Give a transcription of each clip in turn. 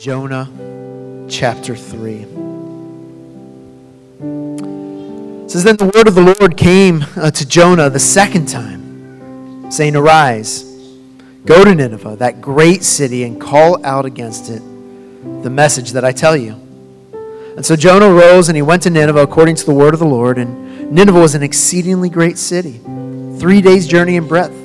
Jonah chapter 3. It says, Then the word of the Lord came uh, to Jonah the second time, saying, Arise, go to Nineveh, that great city, and call out against it the message that I tell you. And so Jonah rose and he went to Nineveh according to the word of the Lord. And Nineveh was an exceedingly great city, three days' journey in breadth.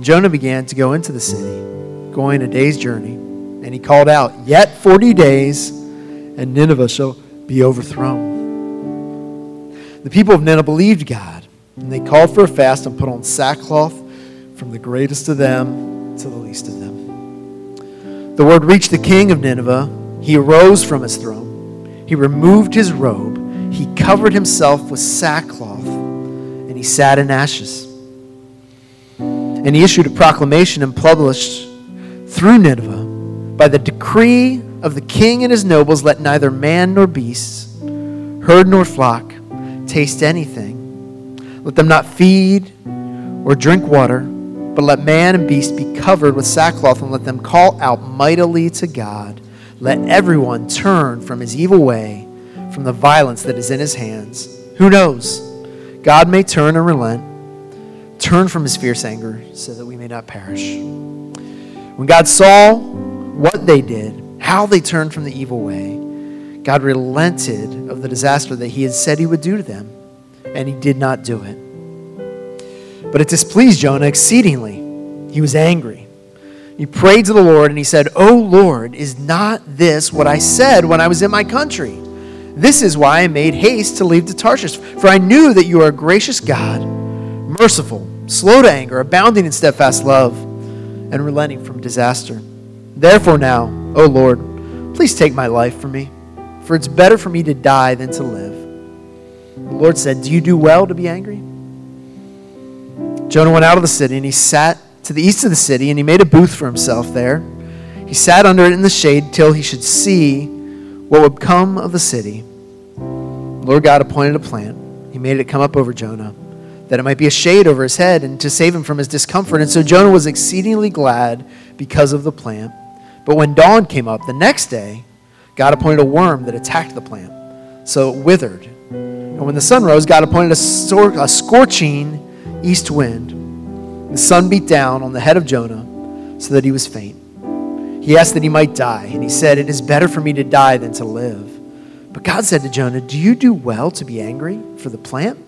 Jonah began to go into the city, going a day's journey. And he called out, Yet 40 days, and Nineveh shall be overthrown. The people of Nineveh believed God, and they called for a fast and put on sackcloth from the greatest of them to the least of them. The word reached the king of Nineveh. He arose from his throne. He removed his robe. He covered himself with sackcloth, and he sat in ashes. And he issued a proclamation and published through Nineveh by the decree of the king and his nobles, let neither man nor beast, herd nor flock taste anything. Let them not feed or drink water, but let man and beast be covered with sackcloth, and let them call out mightily to God. Let everyone turn from his evil way, from the violence that is in his hands. Who knows? God may turn and relent, turn from his fierce anger, so that we may not perish. When God saw what they did, how they turned from the evil way, God relented of the disaster that he had said he would do to them, and he did not do it. But it displeased Jonah exceedingly. He was angry. He prayed to the Lord and he said, O Lord, is not this what I said when I was in my country? This is why I made haste to leave to Tarshish, for I knew that you are a gracious God, merciful, slow to anger, abounding in steadfast love, and relenting from disaster. Therefore, now, O Lord, please take my life from me, for it's better for me to die than to live. The Lord said, Do you do well to be angry? Jonah went out of the city, and he sat to the east of the city, and he made a booth for himself there. He sat under it in the shade till he should see what would come of the city. The Lord God appointed a plant. He made it come up over Jonah, that it might be a shade over his head and to save him from his discomfort. And so Jonah was exceedingly glad because of the plant. But when dawn came up the next day, God appointed a worm that attacked the plant, so it withered. And when the sun rose, God appointed a, sor- a scorching east wind. The sun beat down on the head of Jonah so that he was faint. He asked that he might die, and he said, It is better for me to die than to live. But God said to Jonah, Do you do well to be angry for the plant?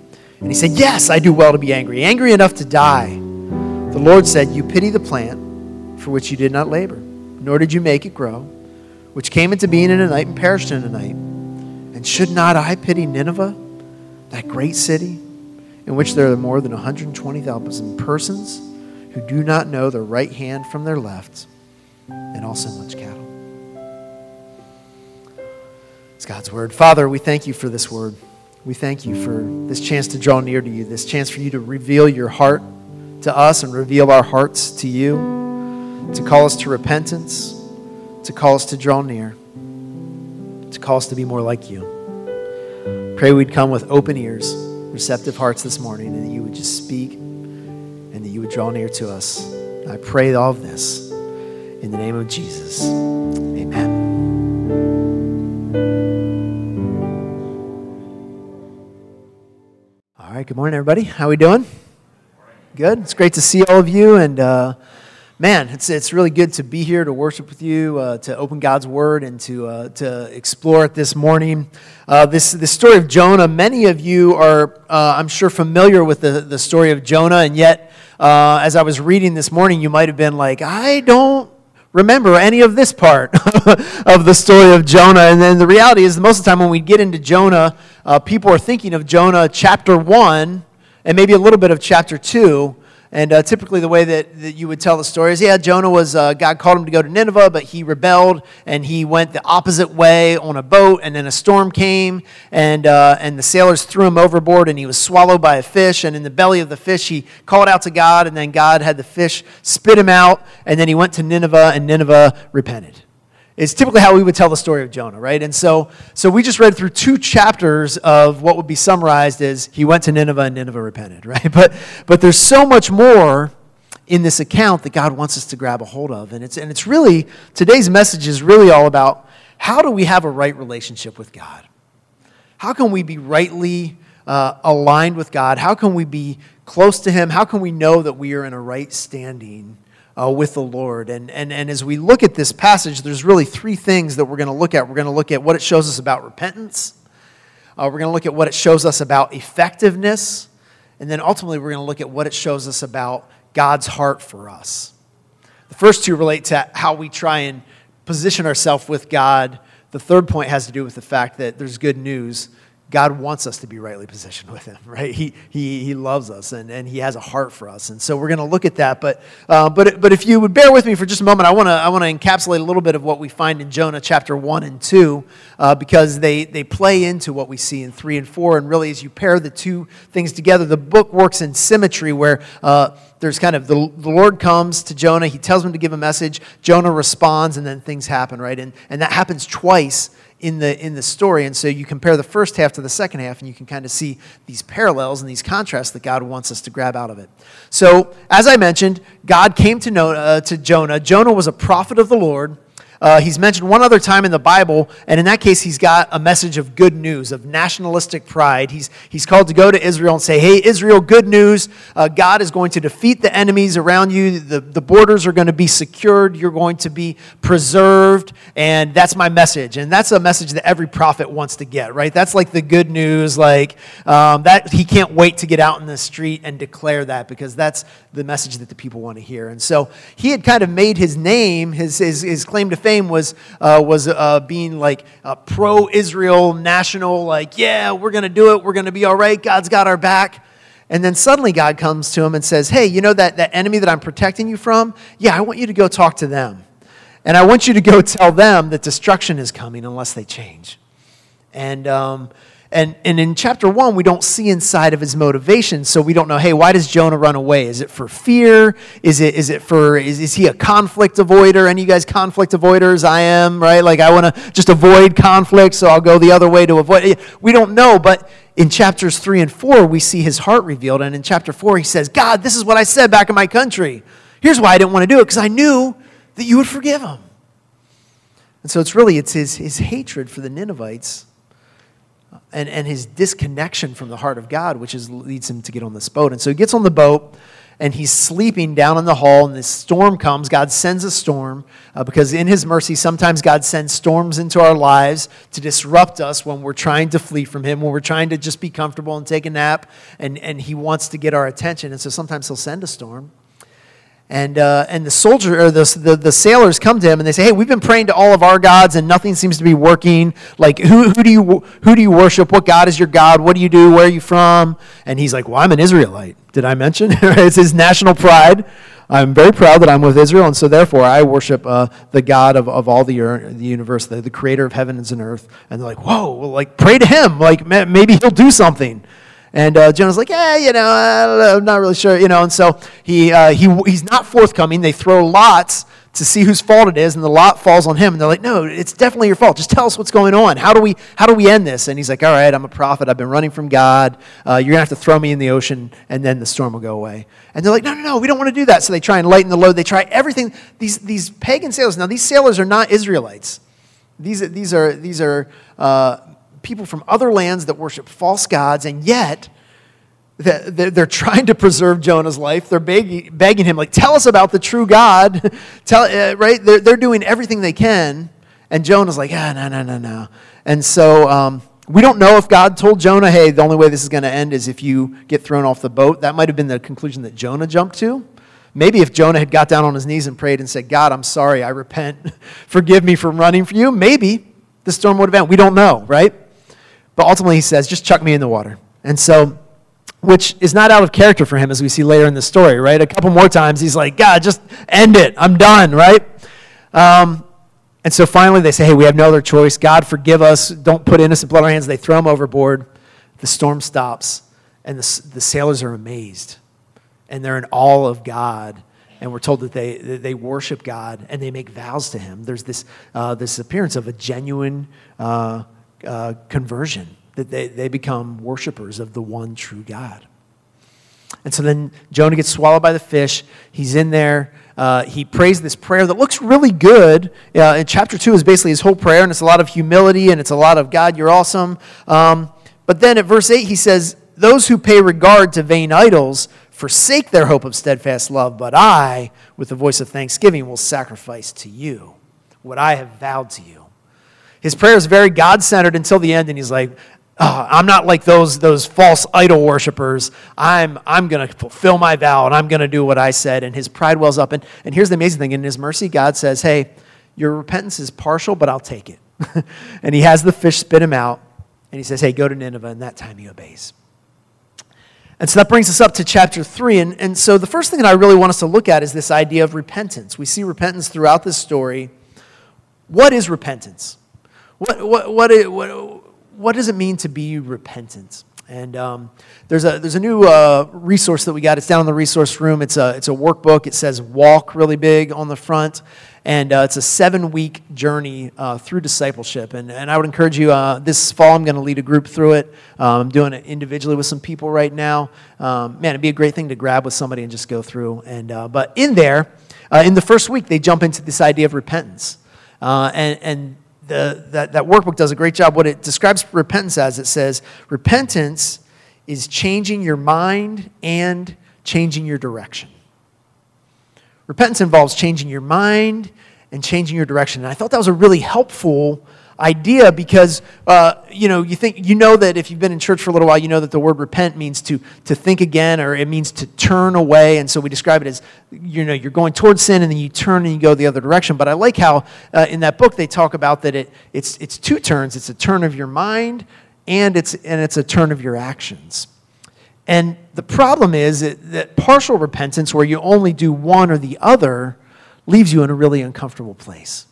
And he said, Yes, I do well to be angry, angry enough to die. The Lord said, You pity the plant for which you did not labor nor did you make it grow, which came into being in a night and perished in a night. And should not I pity Nineveh, that great city, in which there are more than 120,000 persons who do not know their right hand from their left, and also much cattle? It's God's word. Father, we thank you for this word. We thank you for this chance to draw near to you, this chance for you to reveal your heart to us and reveal our hearts to you to call us to repentance, to call us to draw near, to call us to be more like you. Pray we'd come with open ears, receptive hearts this morning, and that you would just speak and that you would draw near to us. I pray all of this in the name of Jesus. Amen. All right, good morning, everybody. How are we doing? Good. It's great to see all of you, and uh, man, it's, it's really good to be here to worship with you, uh, to open God's Word, and to, uh, to explore it this morning. Uh, this, this story of Jonah, many of you are, uh, I'm sure, familiar with the, the story of Jonah, and yet, uh, as I was reading this morning, you might have been like, I don't remember any of this part of the story of Jonah. And then the reality is, most of the time when we get into Jonah, uh, people are thinking of Jonah chapter 1 and maybe a little bit of chapter 2. And uh, typically, the way that, that you would tell the story is yeah, Jonah was, uh, God called him to go to Nineveh, but he rebelled and he went the opposite way on a boat. And then a storm came, and, uh, and the sailors threw him overboard, and he was swallowed by a fish. And in the belly of the fish, he called out to God, and then God had the fish spit him out. And then he went to Nineveh, and Nineveh repented is typically how we would tell the story of Jonah, right? And so, so we just read through two chapters of what would be summarized as he went to Nineveh and Nineveh repented, right? But, but there's so much more in this account that God wants us to grab a hold of. And it's, and it's really, today's message is really all about how do we have a right relationship with God? How can we be rightly uh, aligned with God? How can we be close to Him? How can we know that we are in a right standing uh, with the Lord? And, and, and as we look at this passage, there's really three things that we're going to look at. We're going to look at what it shows us about repentance, uh, we're going to look at what it shows us about effectiveness, and then ultimately we're going to look at what it shows us about God's heart for us. The first two relate to how we try and position ourselves with God the third point has to do with the fact that there's good news. God wants us to be rightly positioned with Him, right? He, he, he loves us and, and He has a heart for us. And so we're going to look at that. But, uh, but, but if you would bear with me for just a moment, I want to I wanna encapsulate a little bit of what we find in Jonah chapter 1 and 2 uh, because they, they play into what we see in 3 and 4. And really, as you pair the two things together, the book works in symmetry where. Uh, there's kind of the, the Lord comes to Jonah, he tells him to give a message, Jonah responds, and then things happen, right? And, and that happens twice in the, in the story. And so you compare the first half to the second half, and you can kind of see these parallels and these contrasts that God wants us to grab out of it. So, as I mentioned, God came to, uh, to Jonah. Jonah was a prophet of the Lord. Uh, he's mentioned one other time in the Bible, and in that case, he's got a message of good news, of nationalistic pride. He's, he's called to go to Israel and say, Hey, Israel, good news. Uh, God is going to defeat the enemies around you. The, the borders are going to be secured. You're going to be preserved. And that's my message. And that's a message that every prophet wants to get, right? That's like the good news. Like, um, that he can't wait to get out in the street and declare that because that's the message that the people want to hear. And so he had kind of made his name, his, his, his claim to fame fame was, uh, was uh, being like pro Israel, national, like, yeah, we're going to do it. We're going to be all right. God's got our back. And then suddenly God comes to him and says, Hey, you know that, that enemy that I'm protecting you from? Yeah, I want you to go talk to them. And I want you to go tell them that destruction is coming unless they change. And, um, and, and in chapter one, we don't see inside of his motivation, so we don't know, hey, why does Jonah run away? Is it for fear? Is it, is it for, is, is he a conflict avoider? Any you guys conflict avoiders? I am, right? Like, I want to just avoid conflict, so I'll go the other way to avoid. We don't know, but in chapters three and four, we see his heart revealed. And in chapter four, he says, God, this is what I said back in my country. Here's why I didn't want to do it, because I knew that you would forgive him. And so it's really, it's his, his hatred for the Ninevites and, and his disconnection from the heart of God, which is, leads him to get on this boat. And so he gets on the boat and he's sleeping down in the hall, and this storm comes. God sends a storm uh, because, in his mercy, sometimes God sends storms into our lives to disrupt us when we're trying to flee from him, when we're trying to just be comfortable and take a nap, and, and he wants to get our attention. And so sometimes he'll send a storm. And, uh, and the soldier or the, the, the, sailors come to him and they say, Hey, we've been praying to all of our gods and nothing seems to be working. Like, who, who, do you, who do you worship? What God is your God? What do you do? Where are you from? And he's like, Well, I'm an Israelite. Did I mention? it's his national pride. I'm very proud that I'm with Israel, and so therefore I worship uh, the God of, of all the, the universe, the, the creator of heavens and earth. And they're like, Whoa, well, like, pray to him. Like, maybe he'll do something. And uh, Jonah's like, yeah, you know, I am not really sure, you know. And so he, uh, he, he's not forthcoming. They throw lots to see whose fault it is, and the lot falls on him. And they're like, no, it's definitely your fault. Just tell us what's going on. How do we, how do we end this? And he's like, all right, I'm a prophet. I've been running from God. Uh, you're going to have to throw me in the ocean, and then the storm will go away. And they're like, no, no, no, we don't want to do that. So they try and lighten the load. They try everything. These, these pagan sailors, now these sailors are not Israelites. These, these are, these are uh, people from other lands that worship false gods, and yet they're trying to preserve Jonah's life. They're begging, begging him, like, tell us about the true God. tell, uh, right? They're, they're doing everything they can. And Jonah's like, ah, no, no, no, no. And so um, we don't know if God told Jonah, hey, the only way this is going to end is if you get thrown off the boat. That might have been the conclusion that Jonah jumped to. Maybe if Jonah had got down on his knees and prayed and said, God, I'm sorry, I repent. Forgive me for running for you, maybe the storm would have ended. We don't know, right? But ultimately, he says, just chuck me in the water. And so, which is not out of character for him, as we see later in the story, right? A couple more times, he's like, God, just end it. I'm done, right? Um, and so finally, they say, hey, we have no other choice. God, forgive us. Don't put innocent blood on our hands. They throw him overboard. The storm stops, and the, the sailors are amazed. And they're in awe of God and we're told that they, they worship God and they make vows to Him. There's this, uh, this appearance of a genuine uh, uh, conversion, that they, they become worshipers of the one true God. And so then Jonah gets swallowed by the fish. He's in there. Uh, he prays this prayer that looks really good. Uh, in chapter 2 is basically his whole prayer, and it's a lot of humility and it's a lot of God, you're awesome. Um, but then at verse 8, he says, Those who pay regard to vain idols forsake their hope of steadfast love, but I, with the voice of thanksgiving, will sacrifice to you what I have vowed to you. His prayer is very God centered until the end, and he's like, oh, I'm not like those, those false idol worshippers. I'm, I'm going to fulfill my vow and I'm going to do what I said. And his pride wells up. And, and here's the amazing thing in his mercy, God says, Hey, your repentance is partial, but I'll take it. and he has the fish spit him out. And he says, Hey, go to Nineveh. And that time he obeys. And so that brings us up to chapter 3. And, and so the first thing that I really want us to look at is this idea of repentance. We see repentance throughout this story. What is repentance? What, what, what, what, what does it mean to be repentant? And um, there's, a, there's a new uh, resource that we got. It's down in the resource room. It's a, it's a workbook. It says walk really big on the front. And uh, it's a seven week journey uh, through discipleship. And, and I would encourage you uh, this fall, I'm going to lead a group through it. Um, I'm doing it individually with some people right now. Um, man, it'd be a great thing to grab with somebody and just go through. And, uh, but in there, uh, in the first week, they jump into this idea of repentance. and, and the, that, that workbook does a great job. What it describes repentance as it says, repentance is changing your mind and changing your direction. Repentance involves changing your mind and changing your direction. And I thought that was a really helpful idea because uh, you know you think you know that if you've been in church for a little while you know that the word repent means to to think again or it means to turn away. And so we describe it as you know you're going towards sin and then you turn and you go the other direction. But i like how uh, in that book they talk about that it it's it's two turns. It's a turn of your mind and it's and it's a turn of your actions. And the problem is that, that partial repentance where you only do one or the other leaves you in a really uncomfortable place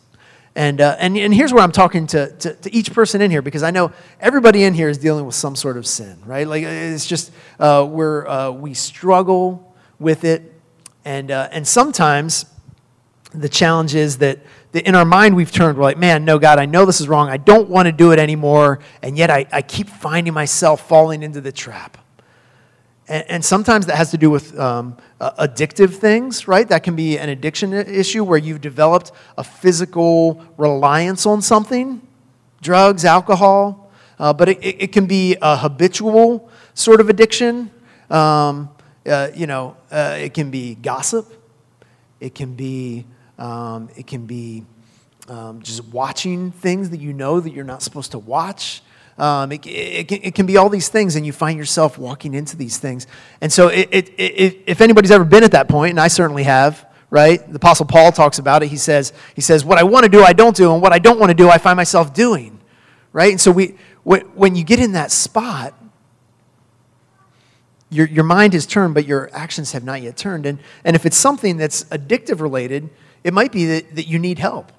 and, uh, and, and here's where I'm talking to, to, to, each person in here because I know everybody in here is dealing with some sort of sin, right? Like it's just uh, we're, uh, we struggle with it. And, uh, and sometimes the challenge is that, that in our mind we've turned, we're like, man, no, God, I know this is wrong. I don't want to do it anymore. And yet I, I keep finding myself falling into the trap. And, and sometimes that has to do with um, addictive things, right? That can be an addiction issue where you've developed a physical reliance on something, drugs, alcohol. Uh, but it, it, can be a habitual sort of addiction. Um, uh, you know, uh, it can be gossip. It can be, um, it can be um, just watching things that you know that you're not supposed to watch. Um, it, it, it, can be all these things, and you find yourself walking into these things. And so, it, if anybody's ever been at that point, and I certainly have, right? The Apostle Paul talks about it. He says, he says, What I want to do, I don't do, and what I don't want to do, I find myself doing, right? And so, we, when you get in that spot, your, your mind has turned, but your actions have not yet turned. And, and if it's something that's addictive related, it might be that, that you need help.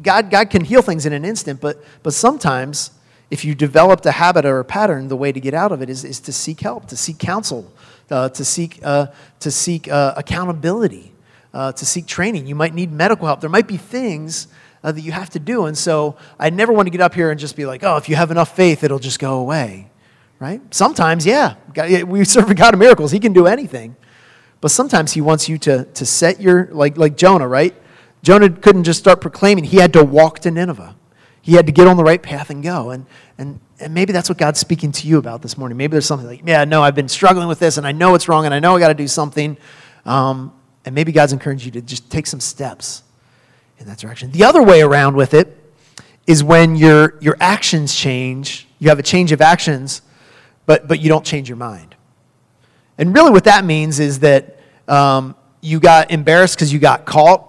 God, God can heal things in an instant, but, but sometimes if you developed a habit or a pattern, the way to get out of it is, is to seek help, to seek counsel, uh, to seek, uh, to seek uh, accountability, uh, to seek training. You might need medical help. There might be things uh, that you have to do. And so I never want to get up here and just be like, oh, if you have enough faith, it'll just go away. Right? Sometimes, yeah. We serve a God of miracles. He can do anything. But sometimes he wants you to, to set your, like, like Jonah, right? Jonah couldn't just start proclaiming. He had to walk to Nineveh. He had to get on the right path and go. And, and, and maybe that's what God's speaking to you about this morning. Maybe there's something like, yeah, no, I've been struggling with this and I know it's wrong and I know I got to do something. Um, and maybe God's encouraged you to just take some steps in that direction. The other way around with it is when your, your actions change, you have a change of actions, but, but you don't change your mind. And really, what that means is that um, you got embarrassed because you got caught,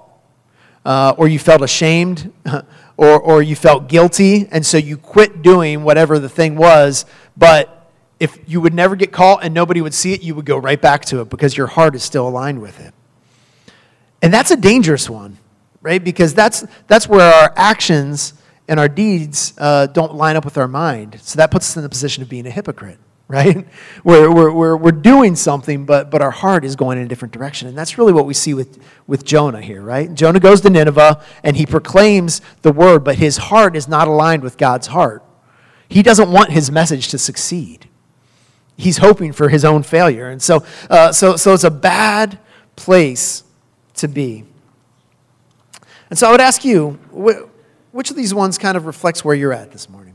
uh, or you felt ashamed or, or you felt guilty, and so you quit doing whatever the thing was, but if you would never get caught and nobody would see it, you would go right back to it because your heart is still aligned with it. And that's a dangerous one, right? Because that's, that's where our actions and our deeds uh, don't line up with our mind. So that puts us in the position of being a hypocrite right? We're, we're, we're, we're doing something, but, but our heart is going in a different direction. And that's really what we see with, with Jonah here, right? Jonah goes to Nineveh and he proclaims the word, but his heart is not aligned with God's heart. He doesn't want his message to succeed. he's hoping for his own failure. And so, uh, so, so it's a bad place to be. And so I would ask you, which of these ones kind of reflects where you're at this morning?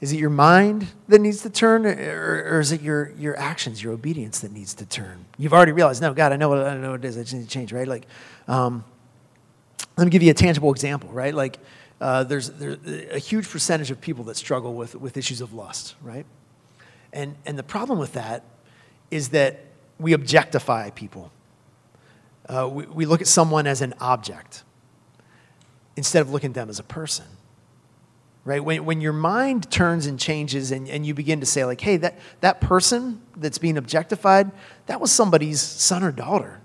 Is it your mind that needs to turn, or, or, is it your, your actions, your obedience that needs to turn? You've already realized, no, God, I know what, I know what it is. I just need to change, right? Like, um, let me give you a tangible example, right? Like, uh, there's, there's a huge percentage of people that struggle with, with issues of lust, right? And, and the problem with that is that we objectify people. Uh, we, we look at someone as an object instead of looking at them as a person right? When, when your mind turns and changes and, and you begin to say like hey that, that person that's being objectified that was somebody's son or daughter.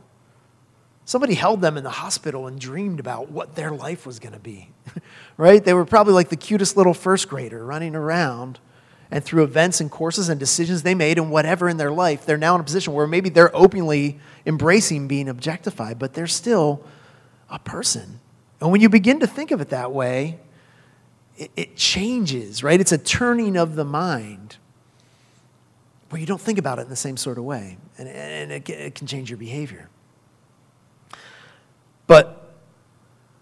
Somebody held them in the hospital and dreamed about what their life was going to be right? They were probably like the cutest little first grader running around and through events and courses and decisions they made and whatever in their life they're now in a position where maybe they're openly embracing being objectified but they're still a person. And when you begin to think of it that way, it, it changes, right? It's a turning of the mind where you don't think about it in the same sort of way, and, and it, it can change your behavior. But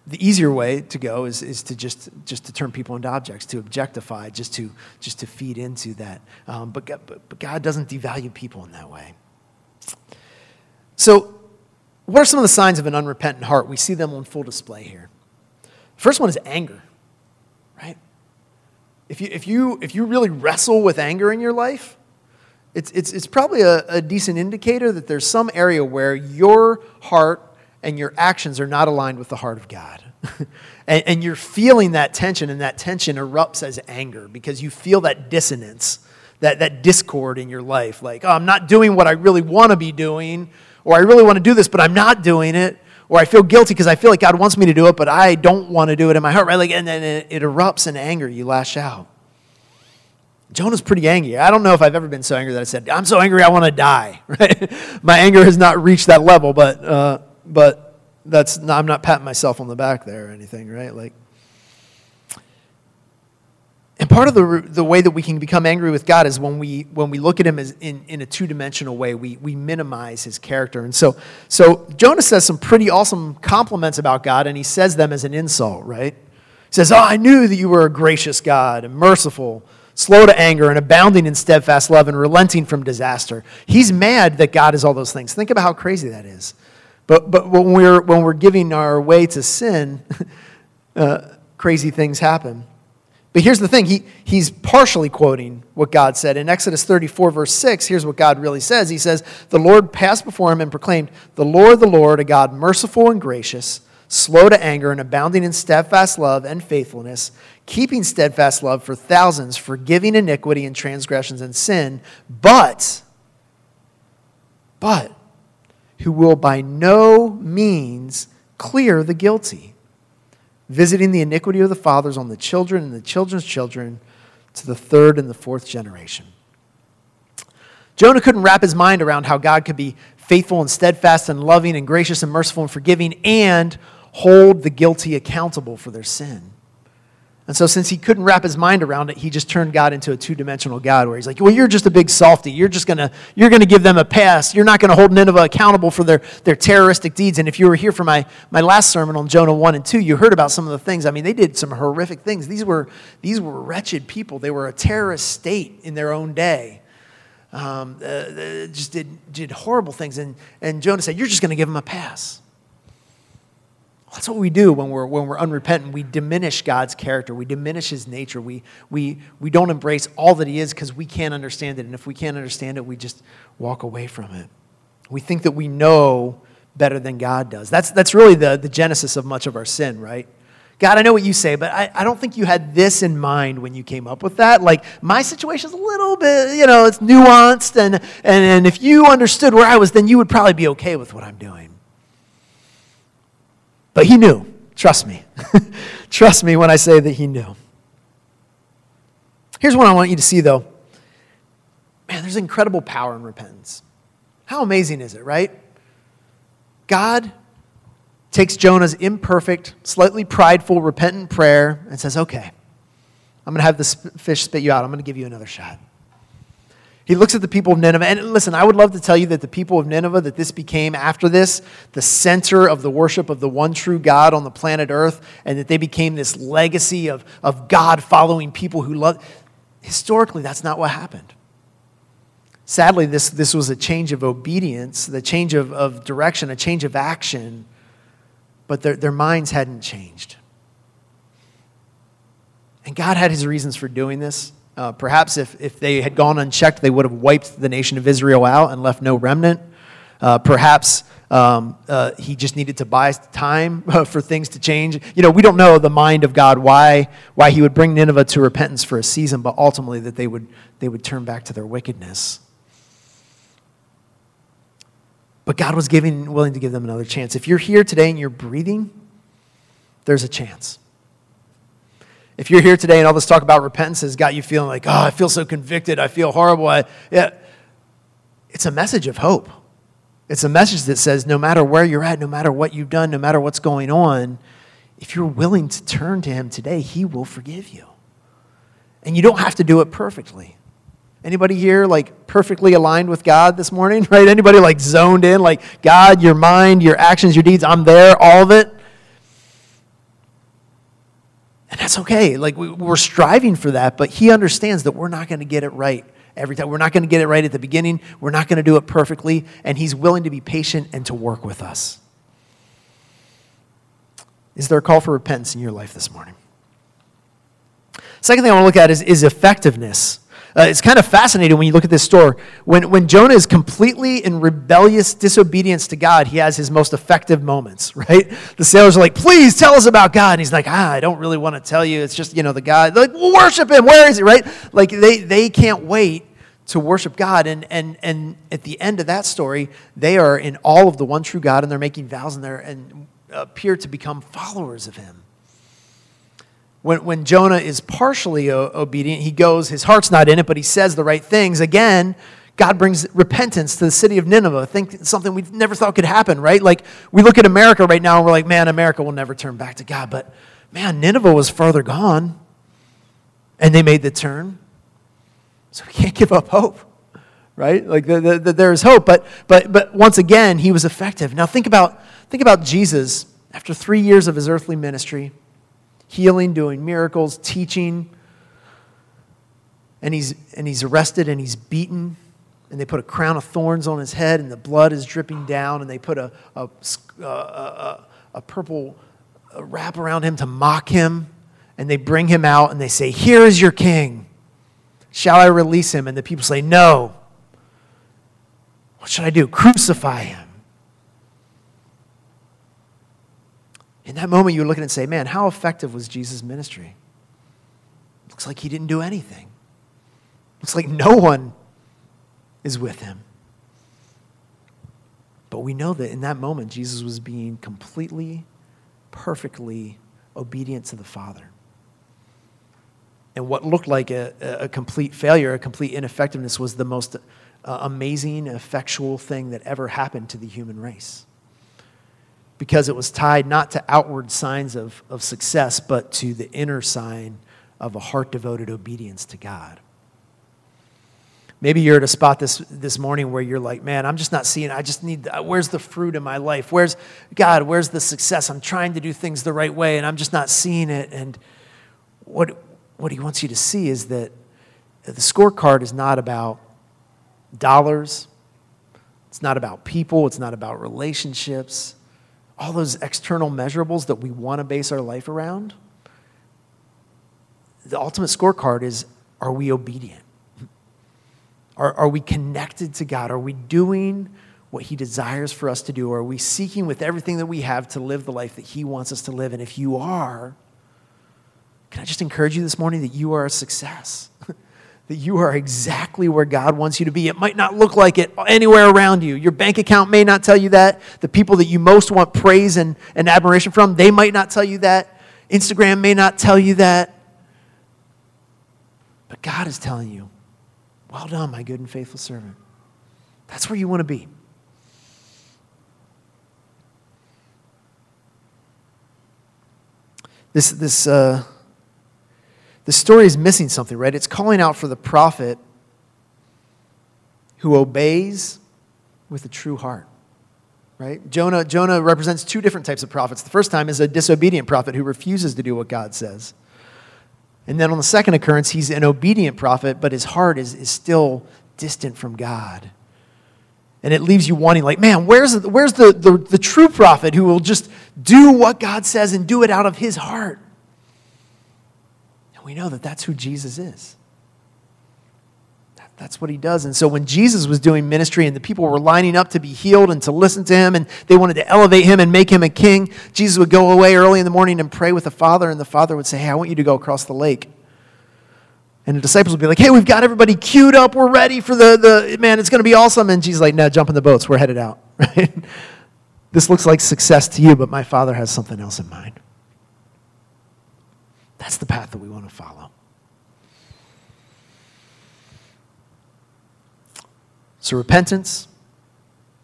the easier way to go is, is to just, just to turn people into objects, to objectify, just to, just to feed into that. Um, but, God, but, but God doesn't devalue people in that way. So what are some of the signs of an unrepentant heart? We see them on full display here. First one is anger? If you, if you, if you really wrestle with anger in your life, it's, it's, it's probably a, a decent indicator that there's some area where your heart and your actions are not aligned with the heart of God. and, and you're feeling that tension, and that tension erupts as anger because you feel that dissonance, that, that discord in your life. Like, oh, I'm not doing what I really want to be doing or I really want to do this, but I'm not doing it, or I feel guilty because I feel like God wants me to do it, but I don't want to do it in my heart, right? Like, and then it, it erupts in anger. You lash out. Jonah's pretty angry. I don't know if I've ever been so angry that I said, I'm so angry I want to die, right? my anger has not reached that level, but, uh, but that's not, I'm not patting myself on the back there or anything, right? Like, part of the, the way that we can become angry with God is when we, when we look at him as in, in a two dimensional way, we, we minimize his character. And so, so Jonah says some pretty awesome compliments about God, and he says them as an insult, right? He says, Oh, I knew that you were a gracious God and merciful, slow to anger, and abounding in steadfast love and relenting from disaster. He's mad that God is all those things. Think about how crazy that is. But, but when, we're, when we're giving our way to sin, uh, crazy things happen. But here's the thing. He, he's partially quoting what God said. In Exodus 34, verse 6, here's what God really says. He says, The Lord passed before him and proclaimed, The Lord, the Lord, a God merciful and gracious, slow to anger, and abounding in steadfast love and faithfulness, keeping steadfast love for thousands, forgiving iniquity and transgressions and sin, but, but, who will by no means clear the guilty visiting the iniquity of the fathers on the children and the children's children to the third and the fourth generation. Jonah couldn't wrap his mind around how God could be faithful and steadfast and loving and gracious and merciful and forgiving and hold the guilty accountable for their sin. And so, since he couldn't wrap his mind around it, he just turned God into a two dimensional God where he's like, Well, you're just a big softy. You're just going to you're gonna give them a pass. You're not going to hold Nineveh accountable for their, their terroristic deeds. And if you were here for my, my last sermon on Jonah 1 and 2, you heard about some of the things. I mean, they did some horrific things. These were, these were wretched people, they were a terrorist state in their own day. Um, uh, just did, did horrible things. And, and Jonah said, You're just going to give them a pass. That's what we do when we're, when we're unrepentant. We diminish God's character. We diminish his nature. We, we, we don't embrace all that he is because we can't understand it. And if we can't understand it, we just walk away from it. We think that we know better than God does. That's, that's really the, the genesis of much of our sin, right? God, I know what you say, but I, I don't think you had this in mind when you came up with that. Like, my situation's a little bit, you know, it's nuanced, and, and, and if you understood where I was, then you would probably be okay with what I'm doing. But he knew. Trust me. Trust me when I say that he knew. Here's what I want you to see, though. Man, there's incredible power in repentance. How amazing is it, right? God takes Jonah's imperfect, slightly prideful, repentant prayer and says, Okay, I'm going to have this fish spit you out. I'm going to give you another shot. He looks at the people of Nineveh. And listen, I would love to tell you that the people of Nineveh, that this became after this the center of the worship of the one true God on the planet Earth, and that they became this legacy of, of God following people who love. Historically, that's not what happened. Sadly, this, this was a change of obedience, the change of, of direction, a change of action, but their, their minds hadn't changed. And God had his reasons for doing this. Uh, perhaps if, if they had gone unchecked, they would have wiped the nation of Israel out and left no remnant. Uh, perhaps um, uh, he just needed to buy time for things to change. You know, we don't know the mind of God why, why he would bring Nineveh to repentance for a season, but ultimately that they would, they would turn back to their wickedness. But God was giving, willing to give them another chance. If you're here today and you're breathing, there's a chance. If you're here today and all this talk about repentance has got you feeling like, oh, I feel so convicted, I feel horrible, I, yeah, it's a message of hope. It's a message that says no matter where you're at, no matter what you've done, no matter what's going on, if you're willing to turn to Him today, He will forgive you. And you don't have to do it perfectly. Anybody here like perfectly aligned with God this morning, right? Anybody like zoned in, like God, your mind, your actions, your deeds, I'm there, all of it? And that's okay. Like, we, we're striving for that, but He understands that we're not going to get it right every time. We're not going to get it right at the beginning. We're not going to do it perfectly. And He's willing to be patient and to work with us. Is there a call for repentance in your life this morning? Second thing I want to look at is, is effectiveness. Uh, it's kind of fascinating when you look at this story. When, when Jonah is completely in rebellious disobedience to God, he has his most effective moments, right? The sailors are like, please tell us about God. And he's like, ah, I don't really want to tell you. It's just, you know, the God. They're like, worship him. Where is he, right? Like, they, they can't wait to worship God. And, and, and at the end of that story, they are in all of the one true God and they're making vows and, they're, and appear to become followers of him when, when Jonah is partially o- obedient, he goes, his heart's not in it, but he says the right things. Again, God brings repentance to the city of Nineveh. Think something we never thought could happen, right? Like we look at America right now and we're like, man, America will never turn back to God. But man, Nineveh was further gone and they made the turn. So we can't give up hope, right? Like the, the, the, there is hope, but, but, but once again, he was effective. Now think about, think about Jesus after three years of his earthly ministry healing, doing miracles, teaching. And he's, and he's arrested and he's beaten. And they put a crown of thorns on his head, and the blood is dripping down. And they put a, a, a, a purple wrap around him to mock him. And they bring him out and they say, Here is your king. Shall I release him? And the people say, No. What should I do? Crucify him. In that moment, you look at and say, man, how effective was Jesus' ministry? Looks like he didn't do anything. Looks like no one is with him. But we know that in that moment, Jesus was being completely, perfectly obedient to the Father. And what looked like a, a complete failure, a complete ineffectiveness, was the most uh, amazing, effectual thing that ever happened to the human race because it was tied not to outward signs of, of success, but to the inner sign of a heart devoted obedience to God. Maybe you're at a spot this, this morning where you're like, man, I'm just not seeing, I just need, uh, where's the fruit in my life? Where's, God, where's the success? I'm trying to do things the right way and I'm just not seeing it. And what, what he wants you to see is that the scorecard is not about dollars, it's not about people, it's not about relationships all those external measurables that we want to base our life around, the ultimate scorecard is are we obedient? Are, are we connected to God? Are we doing what He desires for us to do? Are we seeking with everything that we have to live the life that He wants us to live? And if you are, can I just encourage you this morning that you are a success? That you are exactly where God wants you to be. It might not look like it anywhere around you. Your bank account may not tell you that. The people that you most want praise and, and admiration from, they might not tell you that. Instagram may not tell you that. But God is telling you, well done, my good and faithful servant. That's where you want to be. This, this, uh, the story is missing something, right? It's calling out for the prophet who obeys with a true heart. Right? Jonah, Jonah represents two different types of prophets. The first time is a disobedient prophet who refuses to do what God says. And then on the second occurrence, he's an obedient prophet, but his heart is, is still distant from God. And it leaves you wanting, like, man, where's, the, where's the, the, the true prophet who will just do what God says and do it out of his heart? We know that that's who Jesus is. That's what he does. And so when Jesus was doing ministry and the people were lining up to be healed and to listen to him and they wanted to elevate him and make him a king, Jesus would go away early in the morning and pray with the Father, and the Father would say, Hey, I want you to go across the lake. And the disciples would be like, Hey, we've got everybody queued up. We're ready for the, the man, it's going to be awesome. And Jesus like, No, jump in the boats. We're headed out. Right? This looks like success to you, but my Father has something else in mind. That's the path that we want to follow. So, repentance,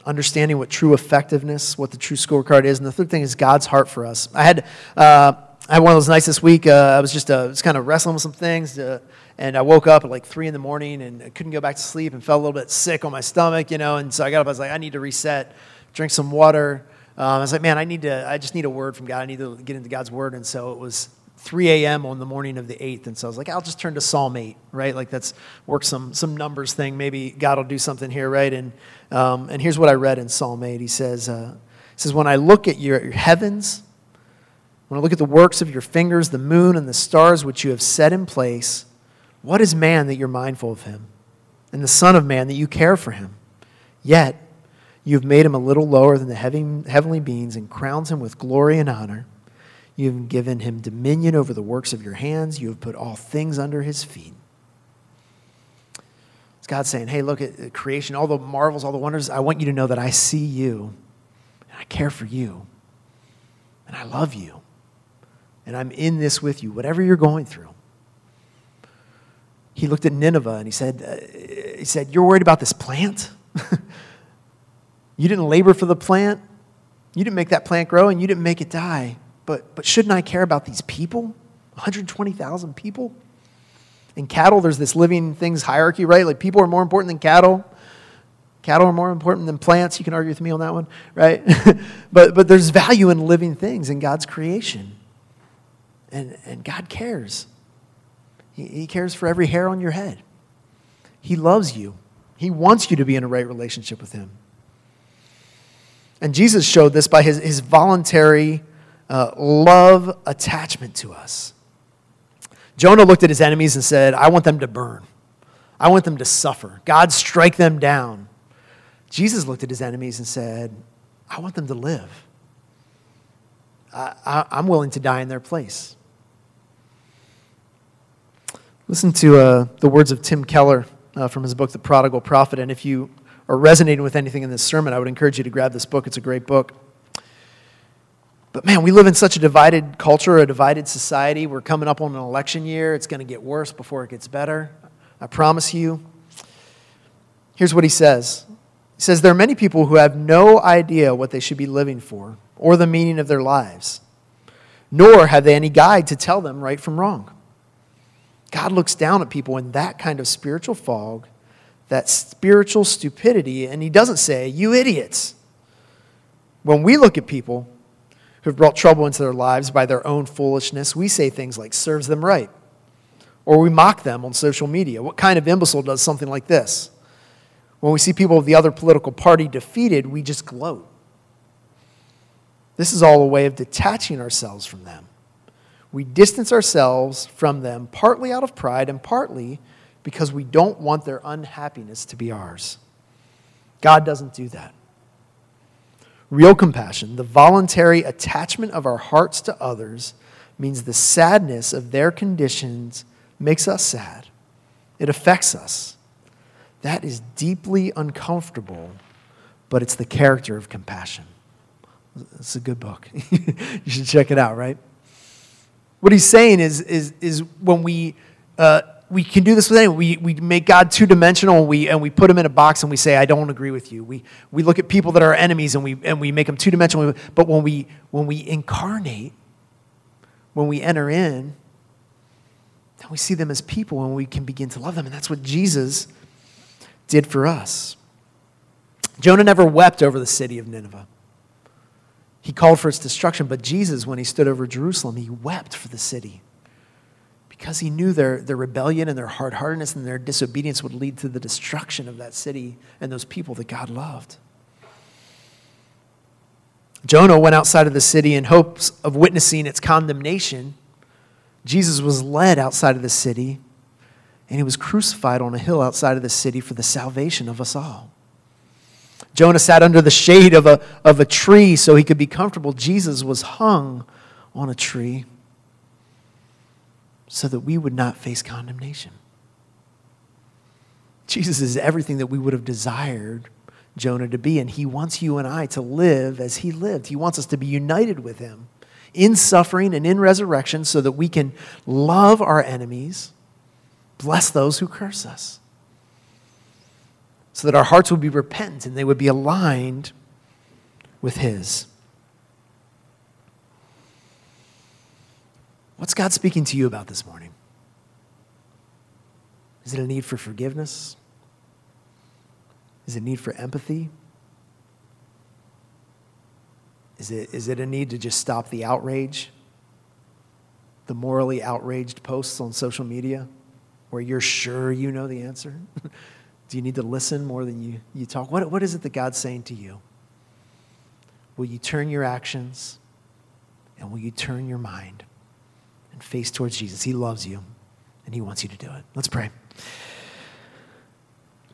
understanding what true effectiveness, what the true scorecard is. And the third thing is God's heart for us. I had, uh, I had one of those nights this week. Uh, I was just uh, was kind of wrestling with some things. Uh, and I woke up at like three in the morning and I couldn't go back to sleep and felt a little bit sick on my stomach, you know. And so I got up. I was like, I need to reset, drink some water. Um, I was like, man, I need to. I just need a word from God. I need to get into God's word. And so it was 3 a.m. on the morning of the 8th. And so I was like, I'll just turn to Psalm 8, right? Like that's work some, some numbers thing. Maybe God will do something here, right? And, um, and here's what I read in Psalm 8. He says, uh, he says, When I look at your, your heavens, when I look at the works of your fingers, the moon and the stars which you have set in place, what is man that you're mindful of him? And the Son of Man that you care for him? Yet you have made him a little lower than the heavenly beings and crowns him with glory and honor. You have given him dominion over the works of your hands. You have put all things under his feet. It's God saying, Hey, look at creation, all the marvels, all the wonders. I want you to know that I see you, and I care for you, and I love you, and I'm in this with you, whatever you're going through. He looked at Nineveh and he said, uh, he said You're worried about this plant? you didn't labor for the plant. You didn't make that plant grow, and you didn't make it die. But, but shouldn't I care about these people? 120,000 people? In cattle, there's this living things hierarchy, right? Like people are more important than cattle. Cattle are more important than plants. You can argue with me on that one, right? but, but there's value in living things in God's creation. And, and God cares. He, he cares for every hair on your head. He loves you. He wants you to be in a right relationship with Him. And Jesus showed this by his, his voluntary uh, love attachment to us. Jonah looked at his enemies and said, I want them to burn. I want them to suffer. God, strike them down. Jesus looked at his enemies and said, I want them to live. I, am willing to die in their place. Listen to uh, the words of Tim Keller uh, from his book, The Prodigal Prophet. And if you are resonating with anything in this sermon, I would encourage you to grab this book. It's a great book. But man, we live in such a divided culture, a divided society. We're coming up on an election year. It's going to get worse before it gets better. I promise you. Here's what he says He says, There are many people who have no idea what they should be living for or the meaning of their lives, nor have they any guide to tell them right from wrong. God looks down at people in that kind of spiritual fog, that spiritual stupidity, and he doesn't say, You idiots. When we look at people, who've brought trouble into their lives by their own foolishness, we say things like, serves them right. Or we mock them on social media. What kind of imbecile does something like this? When we see people of the other political party defeated, we just gloat. This is all a way of detaching ourselves from them. We distance ourselves from them partly out of pride and partly because we don't want their unhappiness to be ours. God doesn't do that. Real compassion, the voluntary attachment of our hearts to others, means the sadness of their conditions makes us sad. It affects us. That is deeply uncomfortable, but it's the character of compassion. It's a good book. you should check it out, right? What he's saying is, is, is when we uh, we can do this with anyone. We, we make God two dimensional and we, and we put him in a box and we say, I don't agree with you. We, we look at people that are enemies and we, and we make them two dimensional. But when we, when we incarnate, when we enter in, then we see them as people and we can begin to love them. And that's what Jesus did for us. Jonah never wept over the city of Nineveh. He called for its destruction, but Jesus, when he stood over Jerusalem, he wept for the city because he knew their, their rebellion and their hard heartedness and their disobedience would lead to the destruction of that city and those people that God loved. Jonah went outside of the city in hopes of witnessing its condemnation. Jesus was led outside of the city, and he was crucified on a hill outside of the city for the salvation of us all. Jonah sat under the shade of a, of a tree so he could be comfortable. Jesus was hung on a tree so that we would not face condemnation. Jesus is everything that we would have desired Jonah to be, and he wants you and I to live as he lived. He wants us to be united with him in suffering and in resurrection so that we can love our enemies, bless those who curse us, so that our hearts would be repentant and they would be aligned with his. What's God speaking to you about this morning? Is it a need for forgiveness? Is it a need for empathy? Is it, is it a need to just stop the outrage? The morally outraged posts on social media where you're sure you know the answer? Do you need to listen more than you, you talk? What, what is it that God's saying to you? Will you turn your actions and will you turn your mind? And face towards Jesus. He loves you and he wants you to do it. Let's pray.